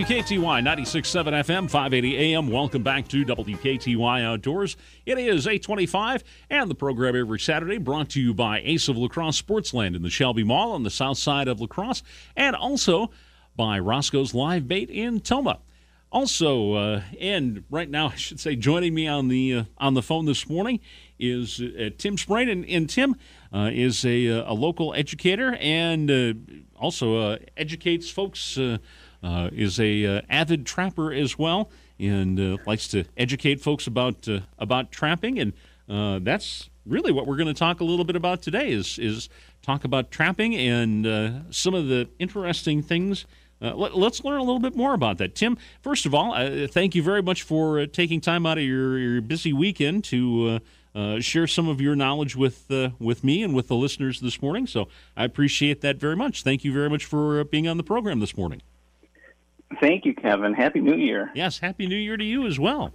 WKTY 96.7 FM, 580 AM. Welcome back to WKTY Outdoors. It is 825, and the program every Saturday brought to you by Ace of Lacrosse Sportsland in the Shelby Mall on the south side of La Crosse, and also by Roscoe's Live Bait in Tomah. Also, uh, and right now, I should say, joining me on the uh, on the phone this morning is uh, Tim Sprain, and, and Tim uh, is a, uh, a local educator and uh, also educates folks. Is a avid trapper as well, and likes to educate folks about about trapping, and that's really what we're going to talk a little bit about today. Is is talk about trapping and some of the interesting things uh, let, us learn a little bit more about that. Tim, first of all, uh, thank you very much for uh, taking time out of your, your busy weekend to uh, uh, share some of your knowledge with uh, with me and with the listeners this morning. So I appreciate that very much. Thank you very much for being on the program this morning. Thank you, Kevin. Happy New Year. Yes, Happy New Year to you as well.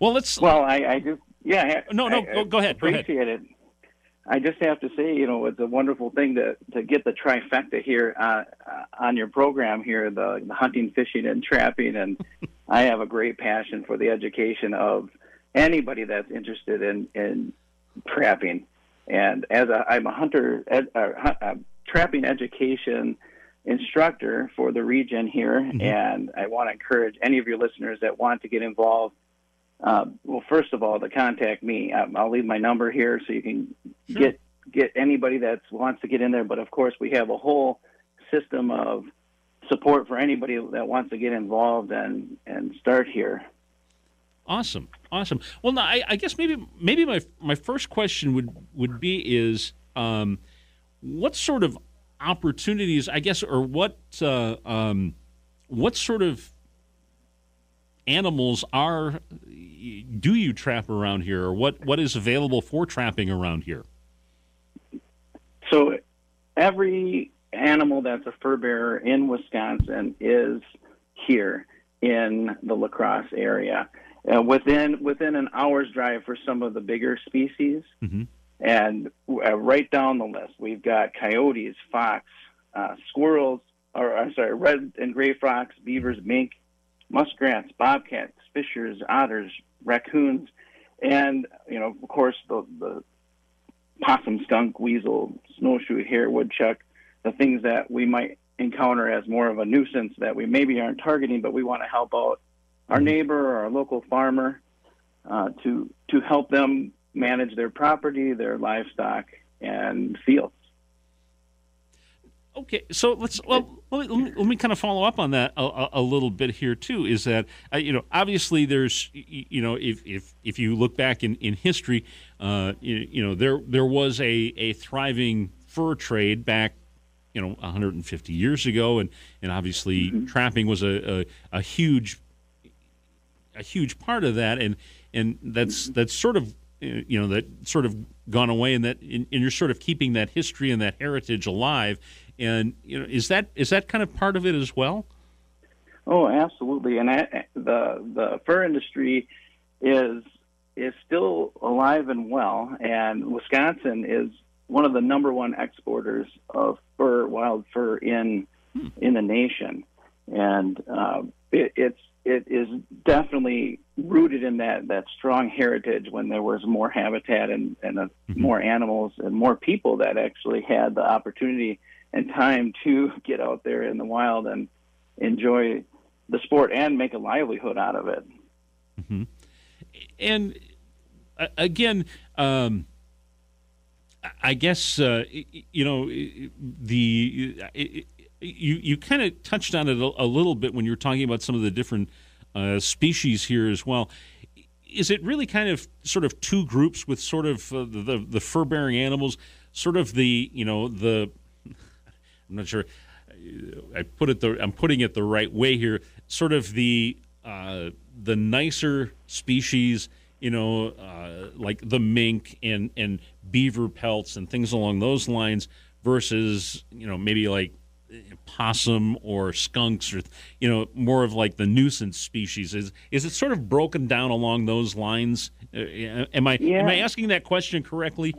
Well, let's. Well, I, I just yeah. No, no, I, go, go ahead. Appreciate go ahead. it. I just have to say, you know, it's a wonderful thing to to get the trifecta here uh, uh, on your program here, the, the hunting, fishing, and trapping. And I have a great passion for the education of anybody that's interested in in trapping. And as a, I'm a hunter, ed, uh, uh, trapping education instructor for the region here, mm-hmm. and I want to encourage any of your listeners that want to get involved uh, well, first of all, to contact me, um, I'll leave my number here so you can sure. get get anybody that wants to get in there. But of course, we have a whole system of support for anybody that wants to get involved and and start here. Awesome, awesome. Well, now I, I guess maybe maybe my my first question would would be is um, what sort of opportunities I guess or what uh, um, what sort of animals are do you trap around here, or what what is available for trapping around here? So every animal that's a fur bearer in Wisconsin is here in the La Crosse area. Uh, within within an hour's drive for some of the bigger species, mm-hmm. And uh, right down the list, we've got coyotes, fox, uh, squirrels, or I'm sorry, red and gray fox, beavers, mink, muskrats, bobcats, fishers, otters, raccoons, and you know, of course, the the possum, skunk, weasel, snowshoe, hare, woodchuck, the things that we might encounter as more of a nuisance that we maybe aren't targeting, but we want to help out our neighbor or our local farmer uh, to to help them manage their property, their livestock, and fields. Okay, so let's well let me, let me kind of follow up on that a, a little bit here too. Is that uh, you know obviously there's you know if if if you look back in in history, uh, you, you know there there was a a thriving fur trade back you know 150 years ago, and and obviously mm-hmm. trapping was a, a, a huge a huge part of that, and and that's mm-hmm. that's sort of you know that sort of gone away, and that and you're sort of keeping that history and that heritage alive and you know, is that is that kind of part of it as well? Oh, absolutely. And I, the the fur industry is is still alive and well, and Wisconsin is one of the number one exporters of fur, wild fur in hmm. in the nation, and uh, it, it's it is definitely rooted in that that strong heritage when there was more habitat and and uh, mm-hmm. more animals and more people that actually had the opportunity and time to get out there in the wild and enjoy the sport and make a livelihood out of it. Mm-hmm. And uh, again, um, I guess uh, you know the you you kind of touched on it a, a, little bit when you were talking about some of the different uh, species here as well. Is it really kind of sort of two groups with sort of uh, the the fur bearing animals, sort of the you know the I'm not sure. I put it the I'm putting it the right way here. Sort of the uh, the nicer species, you know, uh, like the mink and and beaver pelts and things along those lines, versus you know maybe like possum or skunks or you know more of like the nuisance species. Is is it sort of broken down along those lines? Uh, am I yeah. am I asking that question correctly?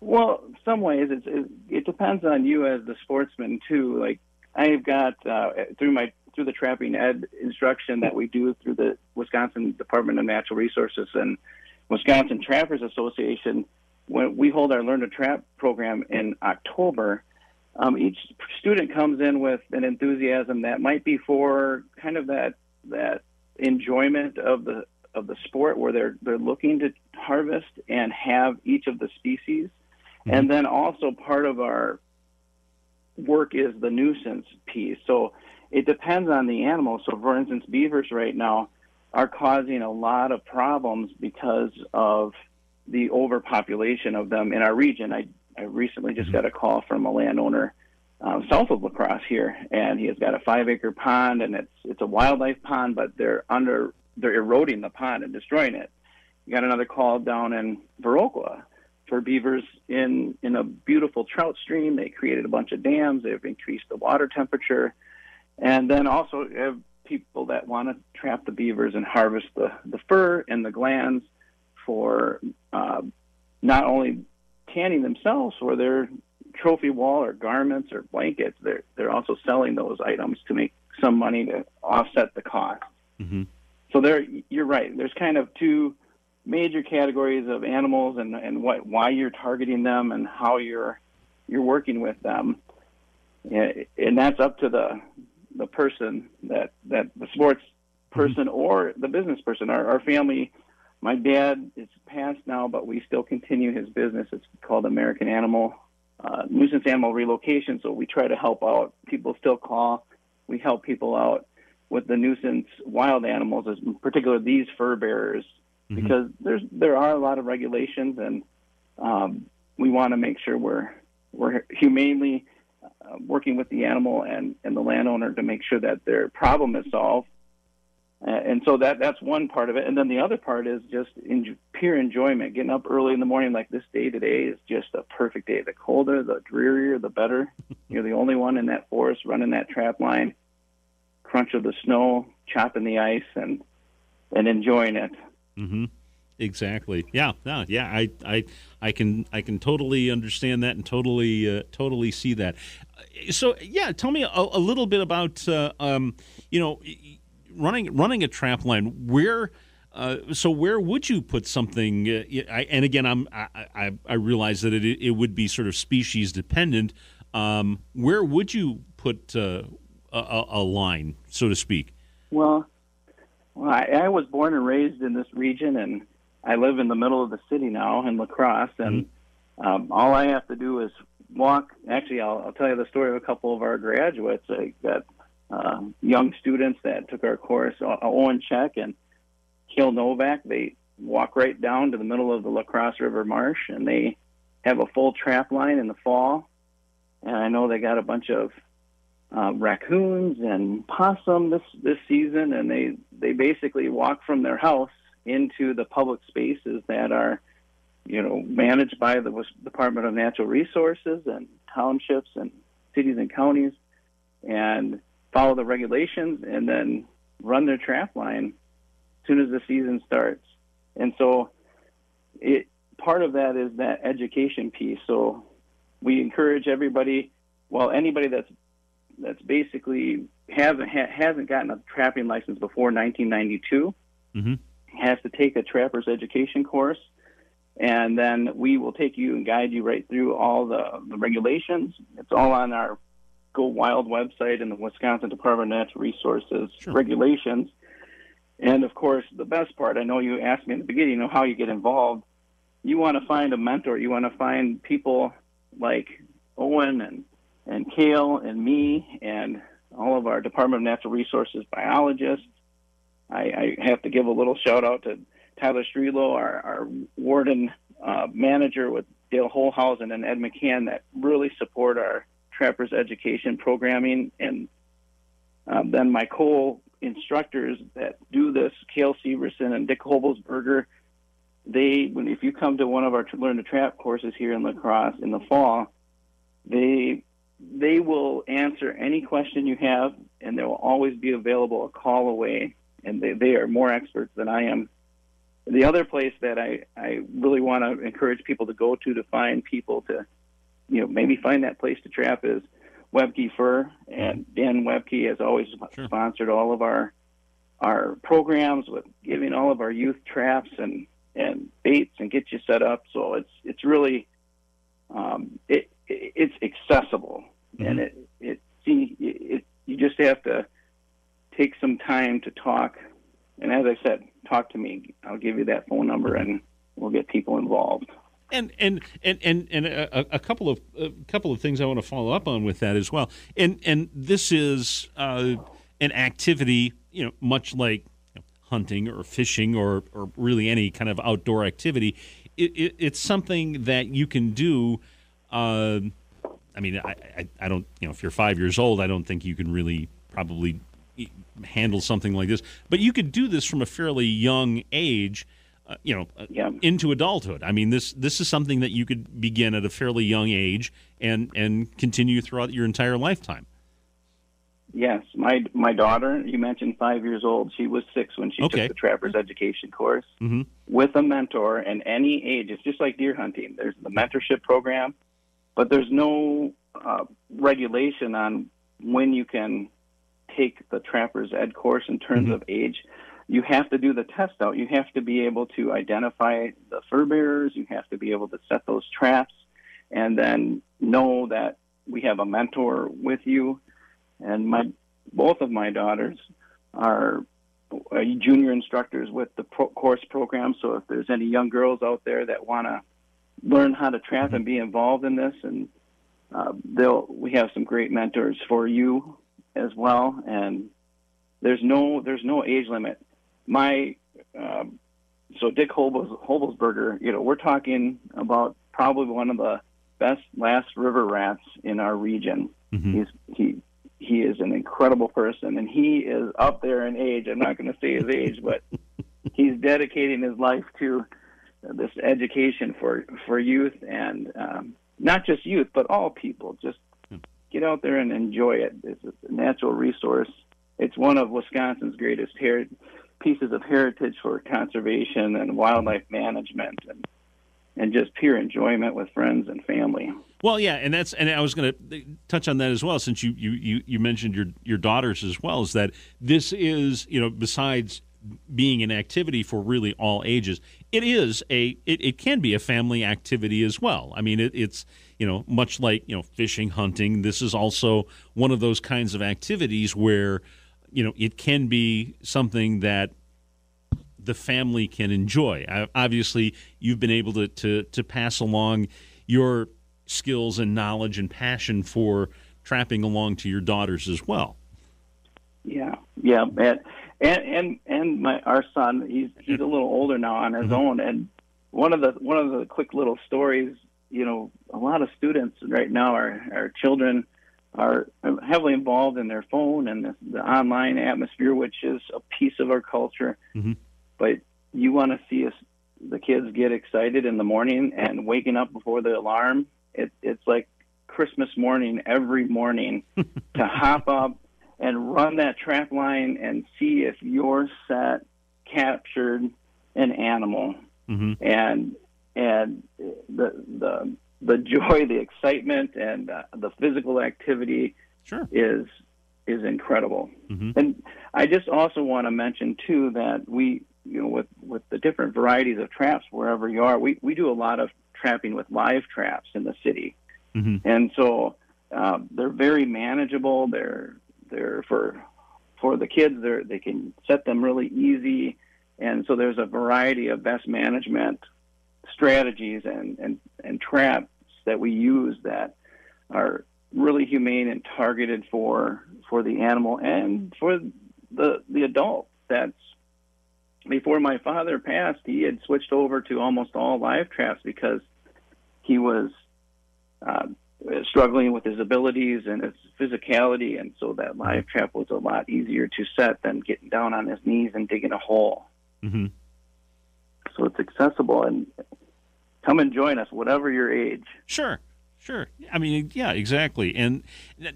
Well, some ways it's, it, it depends on you as the sportsman too. Like I've got uh, through my through the trapping ed instruction that we do through the Wisconsin Department of Natural Resources and Wisconsin Trappers Association. When we hold our Learn to Trap program in October, um, each student comes in with an enthusiasm that might be for kind of that that enjoyment of the of the sport where they're they're looking to harvest and have each of the species. Mm-hmm. And then also part of our work is the nuisance piece. So it depends on the animal. So for instance, beavers right now are causing a lot of problems because of the overpopulation of them in our region. I, I recently just mm-hmm. got a call from a landowner uh, south of La Crosse here, and he has got a five acre pond, and it's it's a wildlife pond, but they're under they're eroding the pond and destroying it. You got another call down in Viroqua for beavers in in a beautiful trout stream. They created a bunch of dams. They've increased the water temperature, and then also have people that want to trap the beavers and harvest the the fur and the glands for uh, not only tanning themselves for their trophy wall or garments or blankets. They're they're also selling those items to make some money to offset the cost. Mm-hmm. So there, you're right. There's kind of two major categories of animals and, and what why you're targeting them and how you're you're working with them, and that's up to the the person that that the sports mm-hmm. person mm-hmm. or the business person. Our, our family, my dad is passed now, but we still continue his business. It's called American Animal uh, Nuisance Animal Relocation. So we try to help out. People still call. We help people out with the nuisance wild animals, in particular these fur bearers mm-hmm. because there's there are a lot of regulations, and um, we want to make sure we're we're humanely uh, working with the animal and, and the landowner to make sure that their problem is solved. Uh, and so that that's one part of it, and then the other part is just in, pure enjoyment. Getting up early in the morning, like this day today, is just a perfect day. The colder, the drearier, the better. You're the only one in that forest running that trap line, crunch of the snow, chopping the ice, and and enjoying it. Mm-hmm. Exactly. Yeah. Yeah. Yeah. I, I, I can, I can totally understand that and totally, uh, totally see that. So, yeah, tell me a, a little bit about, uh, um, you know, running, running a trap line. Where, uh, so where would you put something? Uh, I, and again, I'm, I, I, I realize that it, it would be sort of species dependent. Um, where would you put uh, a, a line, so to speak? Well, well, I, I was born and raised in this region, and I live in the middle of the city now in La Crosse, and mm-hmm. um, all I have to do is walk. Actually, I'll, I'll tell you the story of a couple of our graduates. I got uh, young students that took our course, Owen Check and Kale Novak. They walk right down to the middle of the La Crosse River Marsh, and they have a full trap line in the fall. And I know they got a bunch of uh, raccoons and possum this this season, and they they basically walk from their house into the public spaces that are, you know, managed by the Department of Natural Resources and townships and cities and counties, and follow the regulations, and then run their trap line as soon as the season starts. And so, it part of that is that education piece. So we encourage everybody, well, anybody that's that's basically hasn't ha, hasn't gotten a trapping license before 1992 mm-hmm. has to take a trapper's education course, and then we will take you and guide you right through all the, the regulations. It's all on our Go Wild website and the Wisconsin Department of Natural Resources sure. regulations. And of course, the best part, I know you asked me in the beginning, you know, how you get involved. You want to find a mentor. You want to find people like Owen and and Kale and me and all of our Department of Natural Resources biologists. I, I have to give a little shout out to Tyler Strelo, our, our warden uh, manager with Dale Holhausen and Ed McCann that really support our trappers education programming. And um, then my co instructors that do this, Kale Severson and Dick Hobelsberger, they, when if you come to one of our Learn to Trap courses here in La Crosse in the fall, they they will answer any question you have, and they will always be available a call away. And they, they are more experts than I am. The other place that I, I really want to encourage people to go to to find people to, you know, maybe find that place to trap is Webke Fur, and Dan Webke has always Sure. sponsored all of our our programs with giving all of our youth traps and and baits and get you set up. So it's it's really um, it, it it's accessible and Mhm. it it see it you just have to take some time to talk. And as I said, talk to me. I'll give you that phone number and we'll get people involved. And and and and and a, a couple of a couple of things I want to follow up on with that as well. And and this is uh, an activity, you know, much like hunting or fishing or or really any kind of outdoor activity. It, it, it's something that you can do. Uh, I mean, I, I I don't you know if you're five years old, I don't think you can really probably handle something like this. But you could do this from a fairly young age. Uh, you know, uh, Yeah. into adulthood. I mean, this this is something that you could begin at a fairly young age and and continue throughout your entire lifetime. Yes, my my daughter. You mentioned five years old. She was six when she Okay. took the trapper's education course Mhm. with a mentor. And any age, it's just like deer hunting. There's the mentorship program, but there's no uh, regulation on when you can take the trapper's ed course in terms Mhm. of age. You have to do the test out. You have to be able to identify the fur bearers. You have to be able to set those traps, and then know that we have a mentor with you and my both of my daughters are uh, junior instructors with the pro- course program. So if there's any young girls out there that want to learn how to trap and be involved in this, and uh, they'll we have some great mentors for you as well. And there's no there's no age limit. My um, so Dick Hobels, Hobelsberger, you know, we're talking about probably one of the best last river rats in our region. Mhm. He's he he is an incredible person, and he is up there in age. I'm not going to say his age, but he's dedicating his life to this education for for youth, and um, not just youth, but all people. Just get out there and enjoy it. It's a natural resource. It's one of Wisconsin's greatest her- pieces of heritage for conservation and wildlife management, and and just pure enjoyment with friends and family. Well, yeah, and that's and I was going to touch on that as well, since you, you you you mentioned your your daughters as well. Is that this is you know besides being an activity for really all ages, it is a it, it can be a family activity as well. I mean, it, it's you know much like you know fishing, hunting. This is also one of those kinds of activities where you know it can be something that the family can enjoy. Obviously, you've been able to, to, to pass along your skills and knowledge and passion for trapping along to your daughters as well. Yeah, yeah, and and and, and my our son, he's he's a little older now on his mm-hmm. own, and one of the one of the quick little stories, you know, a lot of students right now, our our children are heavily involved in their phone and the, the online atmosphere, which is a piece of our culture. Mhm. But you want to see us, the kids get excited in the morning and waking up before the alarm. It, it's like Christmas morning every morning to hop up and run that trap line and see if your set captured an animal hmm and and the the the joy, the excitement, and uh, the physical activity Sure. is is incredible. Mhm. And I just also want to mention too that we, you know, with with the different varieties of traps wherever you are, we we do a lot of trapping with live traps in the city, hmm and so um, they're very manageable. They're they're for for the kids. They they can set them really easy, and so there's a variety of best management strategies and and and traps that we use that are really humane and targeted for for the animal and for the the adult. That's before my father passed, he had switched over to almost all live traps because he was uh, struggling with his abilities and his physicality, and so that live trap was a lot easier to set than getting down on his knees and digging a hole. hmm So it's accessible, and come and join us, whatever your age. Sure. Sure. I mean, yeah, exactly. And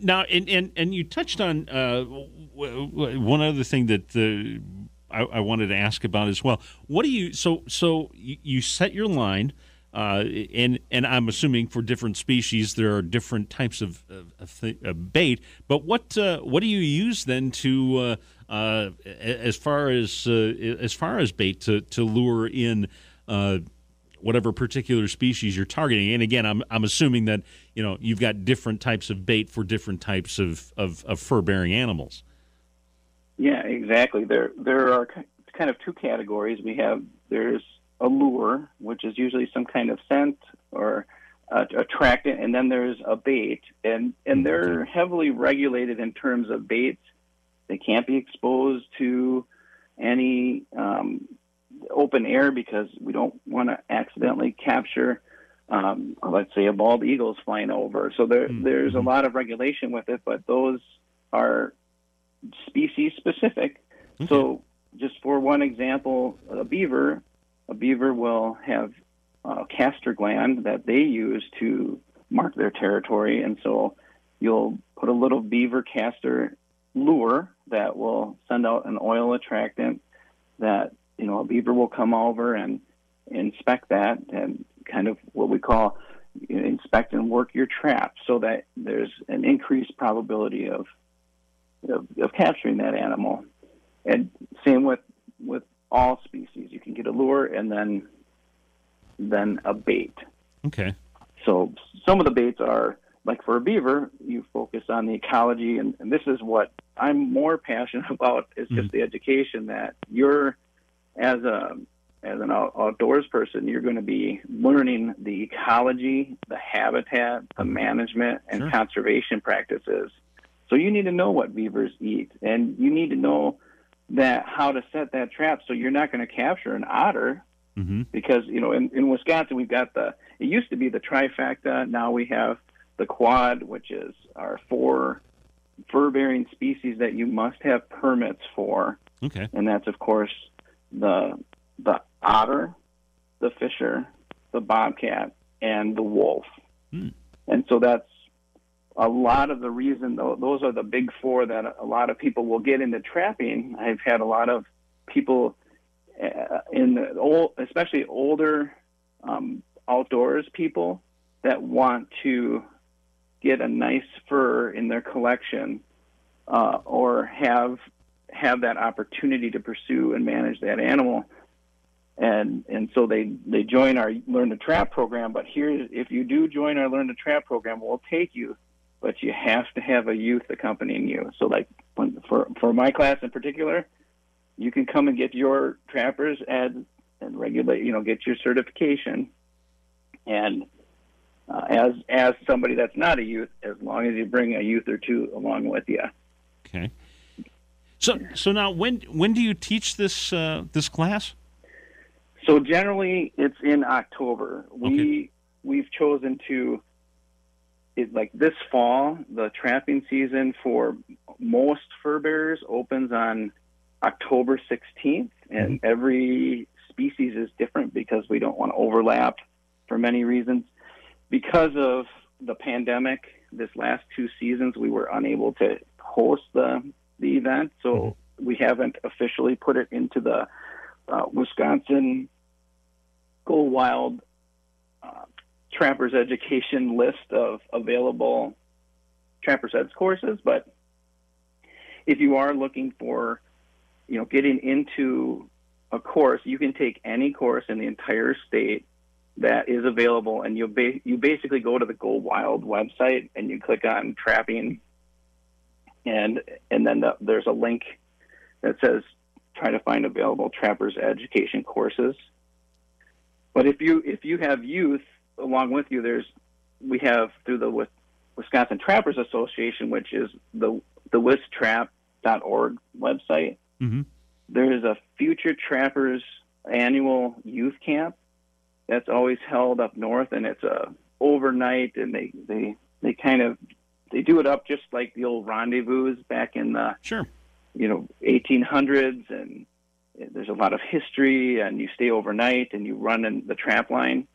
now, and and, and you touched on uh, one other thing that uh, I, I wanted to ask about as well. What do you? So so you, set your line. uh, and and I'm assuming for different species there are different types of, of, of bait. But what uh, what do you use then to uh, uh as far as as far as bait to, to lure in whatever particular species you're targeting? And again, I'm I'm assuming that you know you've got different types of bait for different types of, of, of fur bearing animals. Yeah, exactly. There there are kind of two categories. We have there's a lure, which is usually some kind of scent or uh, attractant, and then there's a bait, and and they're heavily regulated in terms of baits. They can't be exposed to any um, open air because we don't want to accidentally capture, um, let's say, a bald eagle's flying over. So there, mm-hmm. there's a lot of regulation with it, but those are species specific. Okay. So just for one example, a beaver a beaver will have a castor gland that they use to mark their territory, and so you'll put a little beaver castor lure that will send out an oil attractant that you know a beaver will come over and inspect that and kind of what we call inspect and work your trap so that there's an increased probability of of, of capturing that animal and same with with all species. You can get a lure and then then a bait. Okay. So some of the baits are like for a beaver, you focus on the ecology, and, and this is what I'm more passionate about is just mm-hmm. the education that you're as a as an outdoors person, you're going to be learning the ecology, the habitat, the mm-hmm. management, and sure. conservation practices. So you need to know what beavers eat, and you need to know that how to set that trap so you're not going to capture an otter mm-hmm. because you know in, in Wisconsin we've got the it used to be the trifecta now we have the quad which is our four fur bearing species that you must have permits for okay and that's of course the the otter the fisher the bobcat and the wolf mm. and so that's a lot of the reason those are the big four that a lot of people will get into trapping. I've had a lot of people uh, in the old, especially older um, outdoors people that want to get a nice fur in their collection uh, or have have that opportunity to pursue and manage that animal and and so they they join our learn to trap program but here if you do join our learn to trap program we'll take you but you have to have a youth accompanying you. So, like when, for for my class in particular, you can come and get your trappers and and regulate, you know, get your certification, and uh, as as somebody that's not a youth, as long as you bring a youth or two along with you. Okay. So so now when when do you teach this uh, this class? So generally, it's in October. We okay. we've chosen to it, like this fall, the trapping season for most fur bearers opens on October 16th, and mm-hmm. every species is different because we don't want to overlap for many reasons. Because of the pandemic, this last two seasons, we were unable to host the the event, so mm-hmm. we haven't officially put it into the uh, Wisconsin Go Wild uh, Trapper's Education list of available Trapper's Eds courses, but if you are looking for, you know, getting into a course, you can take any course in the entire state that is available, and you ba- you basically go to the Go Wild website and you click on trapping, and and then the, there's a link that says try to find available Trappers Education courses. But if you if you have youth along with you, there's we have through the Wisconsin Trappers Association, which is the the wistrap.org website. Mm-hmm. There is a Future Trappers annual youth camp that's always held up north, and it's a overnight, and they they they kind of they do it up just like the old rendezvous back in the sure you know 1800s, and there's a lot of history, and you stay overnight, and you run in the trap line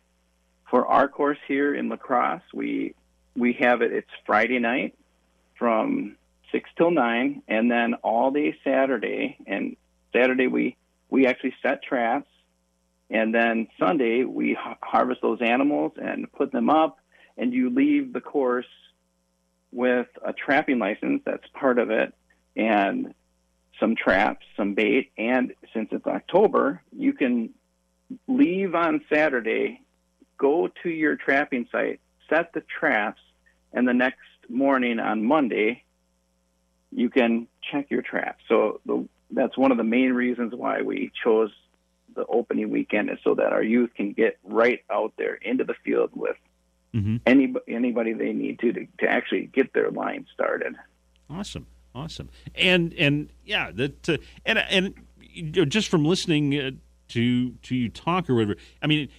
for our course here in La Crosse, we we have it. It's Friday night from six till nine, and then all day Saturday. And Saturday we we actually set traps, And then Sunday, we harvest those animals and put them up, and you leave the course with a trapping license that's part of it, and some traps, some bait, and since it's October, you can leave on Saturday, go to your trapping site, set the traps, and the next morning on Monday, you can check your traps. So the, that's one of the main reasons why we chose the opening weekend is so that our youth can get right out there into the field with mm-hmm. any, anybody they need to, to to actually get their line started. Awesome, awesome, and and yeah, that uh, and and you know, just from listening uh, to to you talk or whatever, I mean,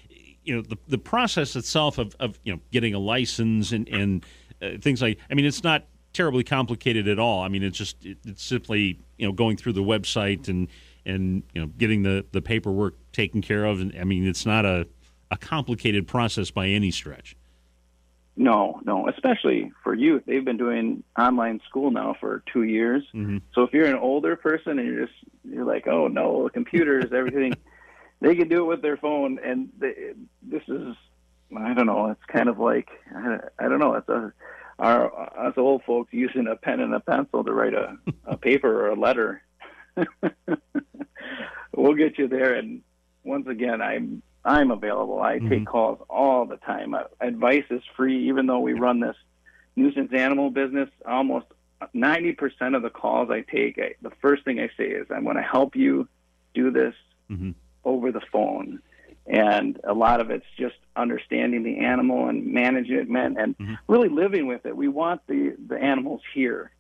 you know, the the process itself of of you know getting a license and and uh, things like, I mean, it's not terribly complicated at all. I mean, it's just it, it's simply you know going through the website and and you know getting the the paperwork taken care of. And I mean, it's not a a complicated process by any stretch. No, no, especially for youth. They've been doing online school now for two years. Mm-hmm. So if you're an older person and you're just you're like, oh no, computers, everything, they can do it with their phone. And they, this is, I don't know, it's kind of like I, I don't know, it's a our us old folks using a pen and a pencil to write a, a paper or a letter. we'll get you there. And once again, I'm I'm available. I mm-hmm. take calls all the time. Uh, advice is free, even though we run this nuisance animal business. Almost 90% of the calls I take, I, the first thing I say is, I'm going to help you do this mm-hmm. over the phone and a lot of it's just understanding the animal and management and mm-hmm. really living with it. We want the the animals here,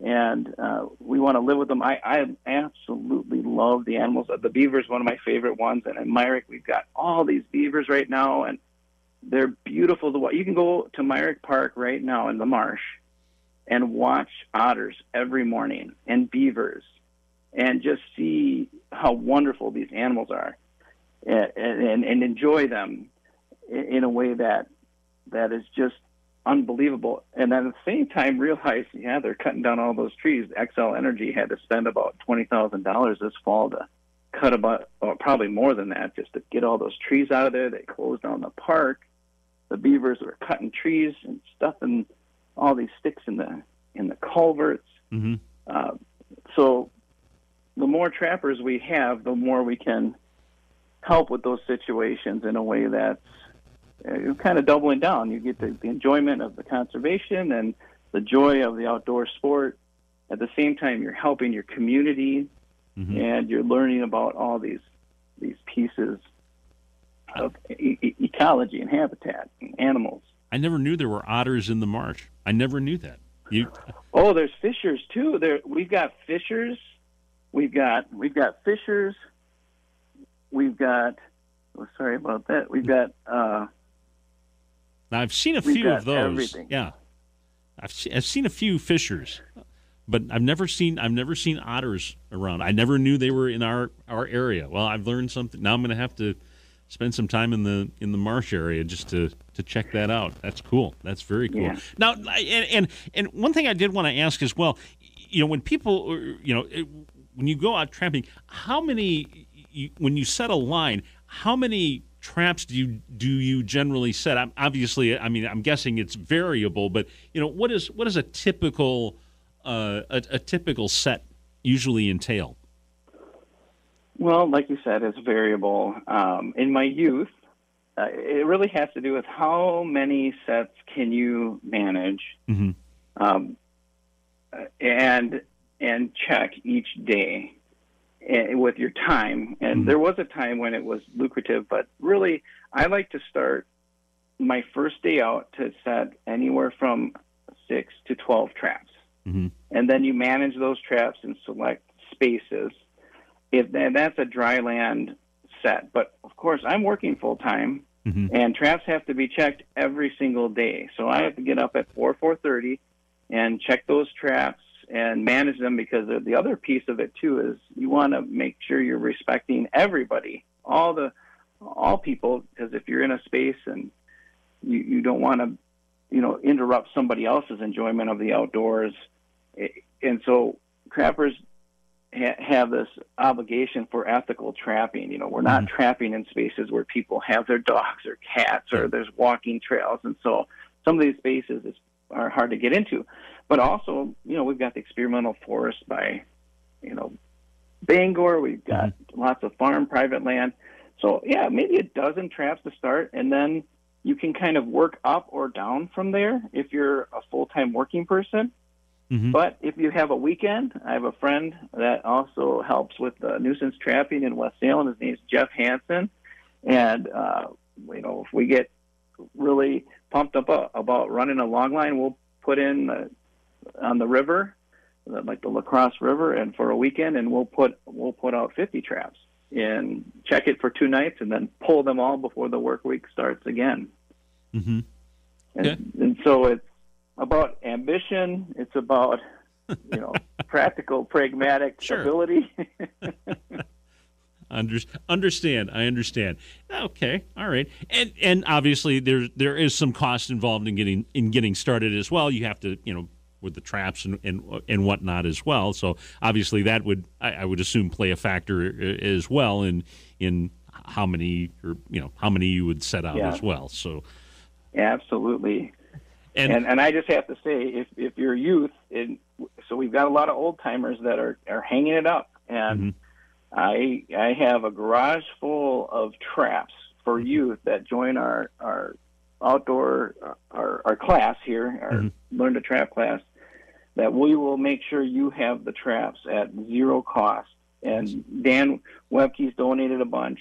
and uh, we want to live with them. I, I absolutely love the animals. The beaver is one of my favorite ones, and in Myrick we've got all these beavers right now, and they're beautiful watch. You can go to Myrick Park right now in the marsh and watch otters every morning and beavers, and just see how wonderful these animals are and, and, and enjoy them in a way that that is just unbelievable. And at the same time, realize, yeah, they're cutting down all those trees. Xcel Energy had to spend about twenty thousand dollars this fall to cut about, or probably more than that, just to get all those trees out of there. They closed down the park. The beavers were cutting trees and stuffing all these sticks in the in the culverts. Mm-hmm. Uh, so, the more trappers we have, the more we can help with those situations in a way that's uh, kind of doubling down. You get the, the enjoyment of the conservation and the joy of the outdoor sport. At the same time, you're helping your community, mm-hmm. and you're learning about all these these pieces of e- ecology and habitat and animals. I never knew there were otters in the marsh. I never knew that. You... Oh, there's fishers too. There, we've got fishers. We've got we've got fishers we've got. Oh, sorry about that. We've got. Uh, now I've seen a few of those. Everything. Yeah, I've I've seen a few fishers, but I've never seen I've never seen otters around. I never knew they were in our our area. Well, I've learned something. Now I'm going to have to spend some time in the in the marsh area just to to check that out. That's cool. That's very cool. Yeah. Now, and, and and one thing I did want to ask as well, you know, when people, you know, when you go out tramping, how many you, when you set a line, how many traps do you do you generally set? I'm, obviously, I mean, I'm guessing it's variable, but you know, what is what is a typical uh, a, a typical set usually entail? Well, like you said, it's variable. Um, in my youth, uh, it really has to do with how many sets can you manage, mm-hmm. um, and and check each day. Eh, with your time. And mm-hmm. there was a time when it was lucrative, but really, I like to start my first day out to set anywhere from six to 12 traps. Mm-hmm. And then you manage those traps and select spaces. If and that's a dry land set. But of course, I'm working full time, mm-hmm. and traps have to be checked every single day. So I have to get up at 4 4:30 and check those traps and manage them because the other piece of it too is you want to make sure you're respecting everybody, all the all people, because if you're in a space and you, you don't want to, you know, interrupt somebody else's enjoyment of the outdoors, and so trappers ha- have this obligation for ethical trapping. You know, we're not Mhm. trapping in spaces where people have their dogs or cats or there's walking trails, and so some of these spaces is, are hard to get into. But also, you know, we've got the experimental forest by, you know, Bangor. We've got lots of farm private land. So yeah, maybe a dozen traps to start, and then you can kind of work up or down from there if you're a full time working person. Mhm. But if you have a weekend, I have a friend that also helps with uh, nuisance trapping in West Salem. His name's Jeff Hansen, and uh, you know if we get really pumped up uh, about running a long line, we'll put in uh, on the river, like the La Crosse River, and for a weekend, and we'll put we'll put out 50 traps and check it for two nights, and then pull them all before the work week starts again. Mhm. And, Okay. and so it's about ambition. It's about you know practical, pragmatic Sure. ability. Under, understand. I understand. Okay. All right. And and obviously there there is some cost involved in getting in getting started as well. You have to you know with the traps and and, and whatnot as well. So obviously that would I, I would assume play a factor uh, as well in in how many or you know how many you would set out Yeah. as well. So Absolutely. and, And and I just have to say, if if you're youth, and so we've got a lot of old timers that are are hanging it up, and Mhm. I I have a garage full of traps for youth that join our our outdoor our our class here, our Mhm. learn to trap class. That we will make sure you have the traps at zero cost. And Dan Webke's donated a bunch.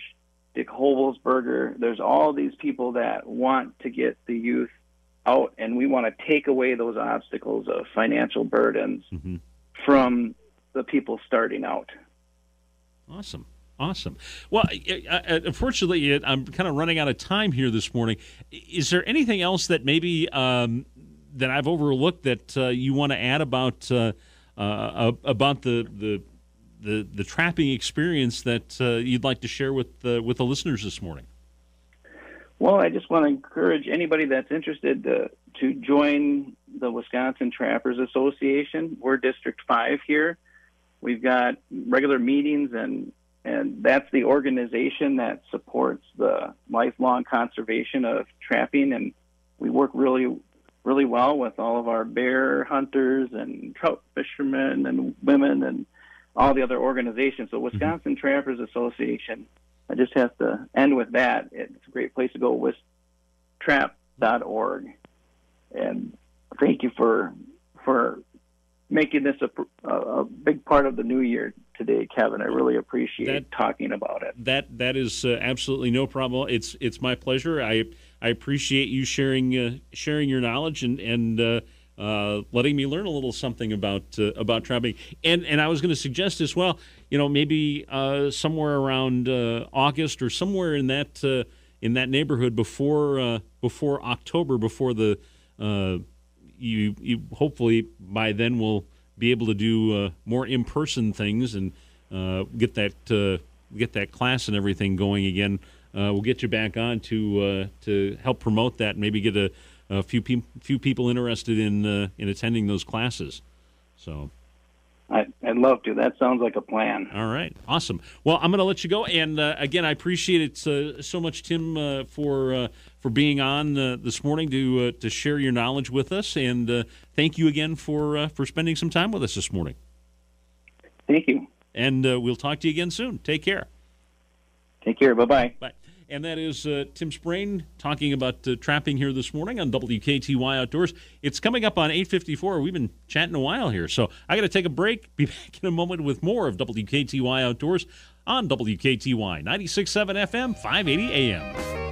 Dick Hobelsberger. There's all these people that want to get the youth out, and we want to take away those obstacles of financial burdens Mhm. from the people starting out. Awesome. Awesome. Well, unfortunately, I'm kind of running out of time here this morning. Is there anything else that maybe um, that I've overlooked that uh, you want to add about uh, uh, about the, the the the trapping experience that uh, you'd like to share with uh, with the listeners this morning? Well, I just want to encourage anybody that's interested to, to join the Wisconsin Trappers Association. We're District 5 here. We've got regular meetings, and, and that's the organization that supports the lifelong conservation of trapping. And we work really, really well with all of our bear hunters and trout fishermen and women and all the other organizations. So, mm-hmm. Wisconsin Trappers Association I just have to end with that. It's a great place to go, wistrap.org. And thank you for for making this a, a, big part of the new year today, Kevin. I really appreciate That- talking about it. That that is uh, absolutely no problem. It's it's my pleasure. I I appreciate you sharing uh, sharing your knowledge and and uh, uh, letting me learn a little something about uh, about trapping. And and I was going to suggest as well. You know, maybe uh, somewhere around uh, August or somewhere in that uh, in that neighborhood before uh, before October, before the uh, you you hopefully by then will be able to do uh, more in person things and uh, get that uh, get that class and everything going again. Uh, we'll get you back on to uh, to help promote that. and Maybe get a, a few pe- few people interested in uh, in attending those classes. So. I, I'd love to. That sounds like a plan. All right, awesome. Well, I'm going to let you go, and uh, again, I appreciate it uh, so much, Tim, uh, for uh, for being on uh, this morning to uh, to share your knowledge with us, and uh, thank you again for uh, for spending some time with us this morning. Thank you. And uh, we'll talk to you again soon. Take care. Take care. Bye bye. Bye. And that is uh, Tim Sprain talking about uh, trapping here this morning on WKTY Outdoors. It's coming up on 8:54. We've been chatting a while here, so I got to take a break. Be back in a moment with more of WKTY Outdoors on WKTY 96.7 FM, 580 AM.